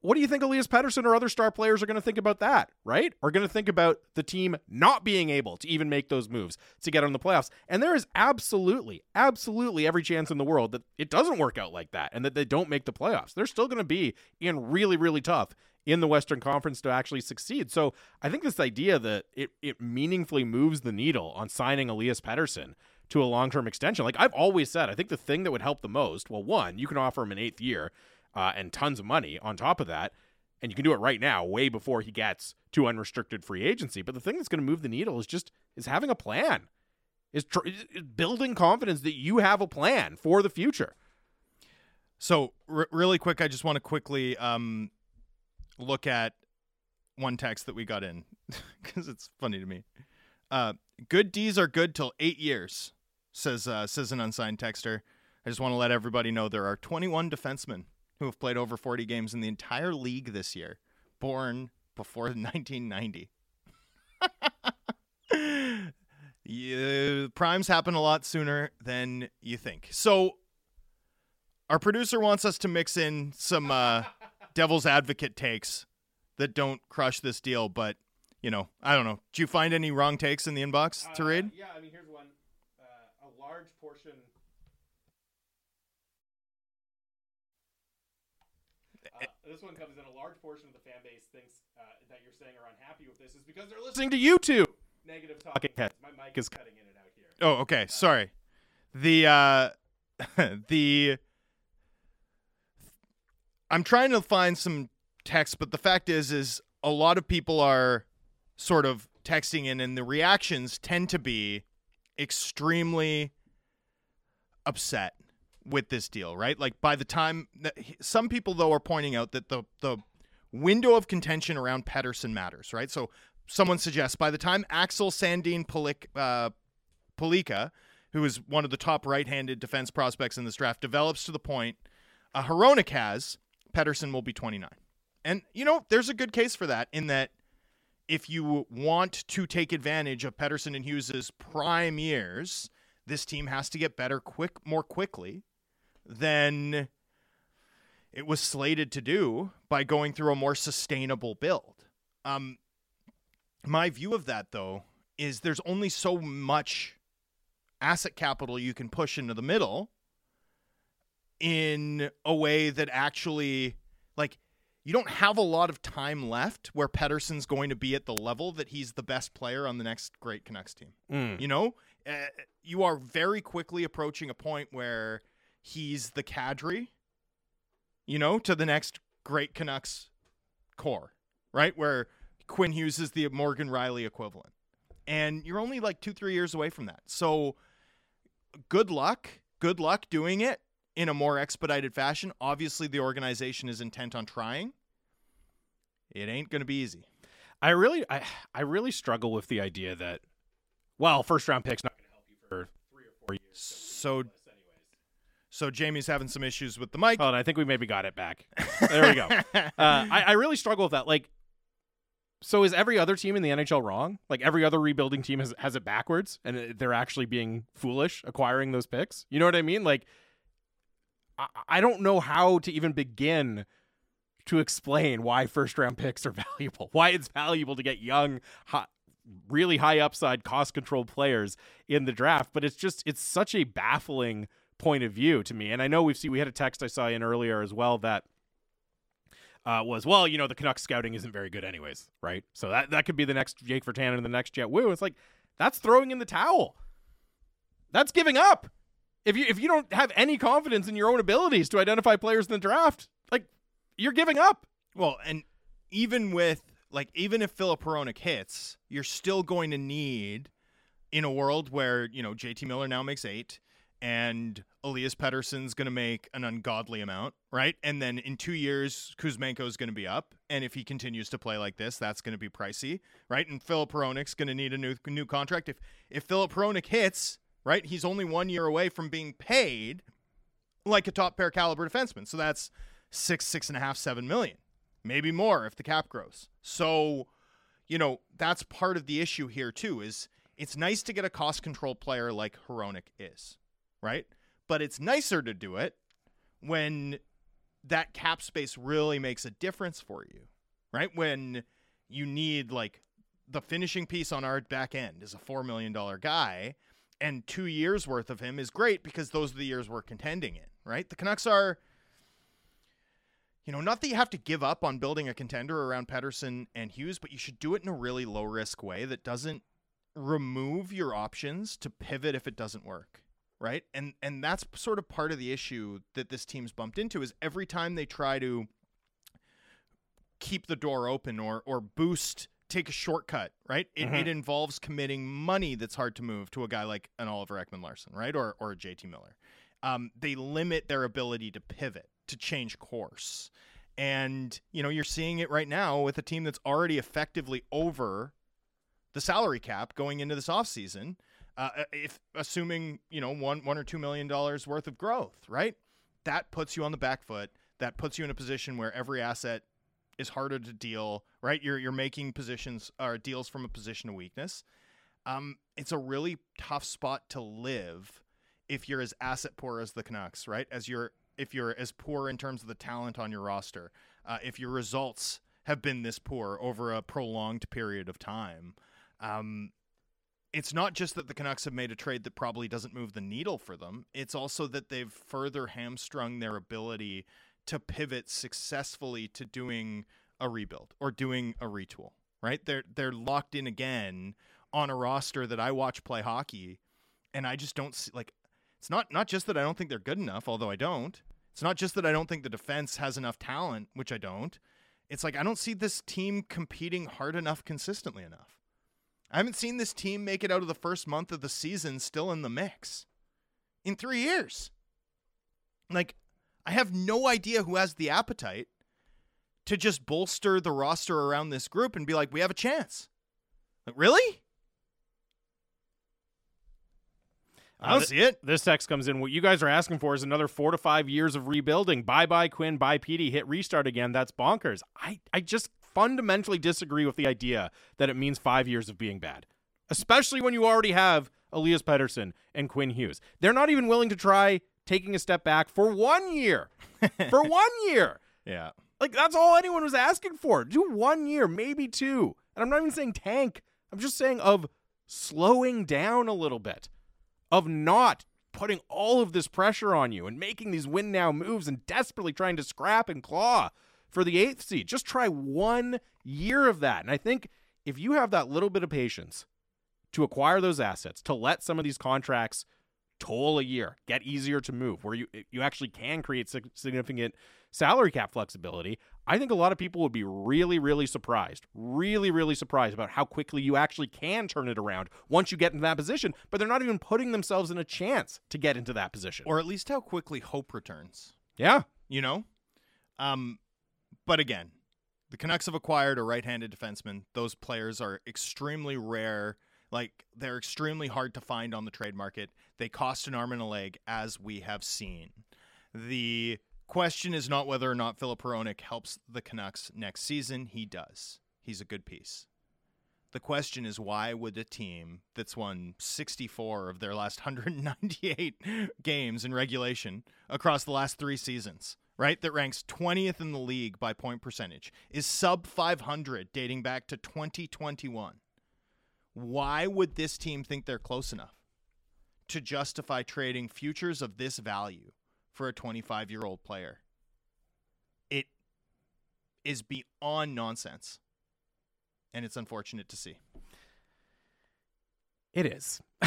what do you think Elias Pettersson or other star players are going to think about that, right? Are going to think about the team not being able to even make those moves to get on the playoffs. And there is absolutely, absolutely every chance in the world that it doesn't work out like that and that they don't make the playoffs. They're still going to be in really, really tough in the Western Conference to actually succeed. So I think this idea that it, it meaningfully moves the needle on signing Elias Pettersson to a long term extension. Like I've always said, I think the thing that would help the most, well, one, you can offer him an eighth year. uh, and tons of money on top of that. And you can do it right now, way before he gets to unrestricted free agency. But the thing that's going to move the needle is just is having a plan, is, tr- is building confidence that you have a plan for the future. So, r- really quick, I just want to quickly um, look at one text that we got in because it's funny to me. Uh, good D's are good till eight years, says uh, says an unsigned texter. I just want to let everybody know there are 21 defensemen who have played over 40 games in the entire league this year, born before 1990. yeah, primes happen a lot sooner than you think. So, our producer wants us to mix in some uh, devil's advocate takes that don't crush this deal, but you know, I don't know. Do you find any wrong takes in the inbox to read? Yeah, I mean, here's one. Uh, large portion. Uh, this one comes in. A large portion of the fan base thinks uh, that you're saying are unhappy with this is because they're listening to you two. Negative talking heads. My mic is cutting in and out here. Oh, okay. Sorry. The uh the I'm trying to find some text, but the fact is is a lot of people are sort of texting in and the reactions tend to be extremely upset with this deal, right? Like by the time some people though are pointing out that the the window of contention around Pettersson matters, right? So someone suggests by the time Axel Sandin Polik, uh, Pellikka, who is one of the top right-handed defense prospects in this draft, develops to the point uh, Hronek has, Pettersson will be 29. And you know, there's a good case for that in that if you want to take advantage of Pettersson and Hughes's prime years, this team has to get better quick more quickly than it was slated to do by going through a more sustainable build. Um, my view of that, though, is there's only so much asset capital you can push into the middle in a way that actually, like, you don't have a lot of time left where Pettersson's going to be at the level that he's the best player on the next great Canucks team. Mm. You know, uh, you are very quickly approaching a point where he's the cadre, you know, to the next great Canucks core, right? Where Quinn Hughes is the Morgan Rielly equivalent. And you're only like two, three years away from that. So good luck. Good luck doing it in a more expedited fashion. Obviously, the organization is intent on trying. It ain't going to be easy. I really, I, I really struggle with the idea that, well, first round picks for three or four years. So, so Jamie's having some issues with the mic. Hold on, I think we maybe got it back. There we go. uh, I, I really struggle with that. Like, so is every other team in the NHL wrong? Like every other rebuilding team has has it backwards, and they're actually being foolish acquiring those picks. You know what I mean? Like, I, I don't know how to even begin to explain why first round picks are valuable. Why it's valuable to get young, hot, really high upside, cost controlled players in the draft. But it's just it's such a baffling point of view to me. And I know we've seen we had a text I saw in earlier as well that uh, was well, you know, the Canucks scouting isn't very good anyways, right? So that that could be the next Jake Virtanen and the next Jett Woo. It's like that's throwing in the towel. That's giving up. If you if you don't have any confidence in your own abilities to identify players in the draft, like you're giving up. Well, and even with like even if Filip Hronek hits, you're still going to need in a world where, you know, JT Miller now makes 8 and Elias Pettersson's going to make an ungodly amount, right? And then in 2 years Kuzmenko is going to be up, and if he continues to play like this, that's going to be pricey, right? And Filip Hronek's going to need a new new contract if if Filip Hronek hits, right? He's only 1 year away from being paid like a top pair caliber defenseman. So that's six, six and a half, seven million, maybe more if the cap grows. So, you know, that's part of the issue here too. Is it's nice to get a cost control player like Hronek is, right? But it's nicer to do it when that cap space really makes a difference for you, right? When you need like the finishing piece on our back end is a four million dollar guy, and two years worth of him is great because those are the years we're contending in, right? The Canucks are you know, not that you have to give up on building a contender around Pettersson and Hughes, but you should do it in a really low risk way that doesn't remove your options to pivot if it doesn't work. right? And and that's sort of part of the issue that this team's bumped into is every time they try to keep the door open or or boost take a shortcut, right? It, it involves committing money that's hard to move to a guy like an Oliver Ekman Larsson, right? Or or a JT Miller. Um, they limit their ability to pivot, to change course. And, you know, you're seeing it right now with a team that's already effectively over the salary cap going into this offseason, uh, if assuming, you know, one one or two million dollars worth of growth, right? That puts you on the back foot. That puts you in a position where every asset is harder to deal, right? You're you're making positions or deals from a position of weakness. Um, it's a really tough spot to live if you're as asset poor as the Canucks, right? As you're if you're as poor in terms of the talent on your roster, uh, if your results have been this poor over a prolonged period of time, um, it's not just that the Canucks have made a trade that probably doesn't move the needle for them. It's also that they've further hamstrung their ability to pivot successfully to doing a rebuild or doing a retool. Right? They're they're locked in again on a roster that I watch play hockey, and I just don't see like. It's not not just that I don't think they're good enough, although I don't. It's not just that I don't think the defense has enough talent, which I don't. It's like I don't see this team competing hard enough consistently enough. I haven't seen this team make it out of the first month of the season still in the mix in three years. Like, I have no idea who has the appetite to just bolster the roster around this group and be like, we have a chance. Like, really? I don't Uh, see it. This text comes in. What you guys are asking for is another four to five years of rebuilding. Bye bye Quinn. Bye Petey. Hit restart again. That's bonkers. I I just fundamentally disagree with the idea that it means five years of being bad, especially when you already have Elias Pettersson and Quinn Hughes. They're not even willing to try taking a step back for one year. for one year. Yeah. Like that's all anyone was asking for. Do one year, maybe two. And I'm not even saying tank. I'm just saying of slowing down a little bit. Of not putting all of this pressure on you and making these win now moves and desperately trying to scrap and claw for the eighth seed. Just try one year of that. And I think if you have that little bit of patience to acquire those assets, to let some of these contracts toll a year, get easier to move, where you you actually can create significant salary cap flexibility. I think a lot of people would be really, really surprised, really, really surprised about how quickly you actually can turn it around once you get into that position. But they're not even putting themselves in a chance to get into that position. Or at least how quickly hope returns. yeah, you know? Um, but again, the Canucks have acquired a right-handed defenseman. Those players are extremely rare. Like they're extremely hard to find on the trade market. They cost an arm and a leg, as we have seen. The question is not whether or not Filip Hronek helps the Canucks next season. He does. He's a good piece. The question is why would a team that's won 64 of their last 198 games in regulation across the last 3 seasons, right? That ranks 20th in the league by point percentage, is sub 500 dating back to 2021. Why would this team think they're close enough to justify trading futures of this value for a 25-year-old player? It is beyond nonsense and it's unfortunate to see. It is.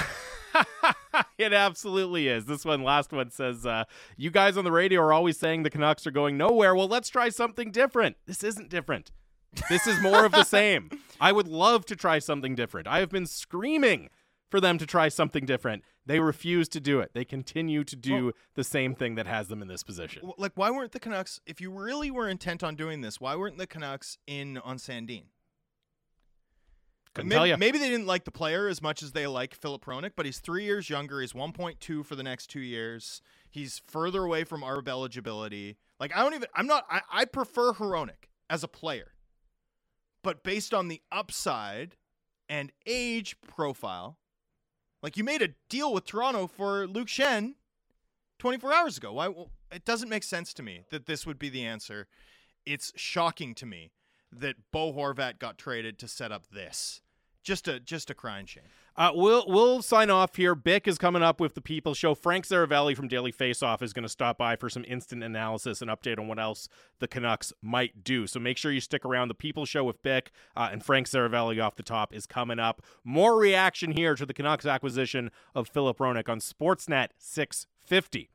it absolutely is. This one, last one says, uh, You guys on the radio are always saying the Canucks are going nowhere. Well, let's try something different. This isn't different. This is more of the same. I would love to try something different. I have been screaming for them to try something different. They refuse to do it. They continue to do the same thing that has them in this position. Like, why weren't the Canucks, if you really were intent on doing this, why weren't the Canucks in on Sandin? Couldn't maybe, tell you. maybe they didn't like the player as much as they like Filip Hronek, but he's three years younger. He's 1.2 for the next two years. He's further away from ARB eligibility. Like, I don't even, I'm not, I, I prefer Hronik as a player. But based on the upside and age profile, like you made a deal with Toronto for Luke Schenn 24 hours ago. Why? It doesn't make sense to me that this would be the answer. It's shocking to me that Bo Horvat got traded to set up this. Just a just a crying shame. Uh, we'll we'll sign off here. Bick is coming up with the People Show. Frank Seravalli from Daily Faceoff is going to stop by for some instant analysis and update on what else the Canucks might do. So make sure you stick around. The People Show with Bick uh, and Frank Seravalli off the top is coming up. More reaction here to the Canucks acquisition of Filip Hronek on Sportsnet 650.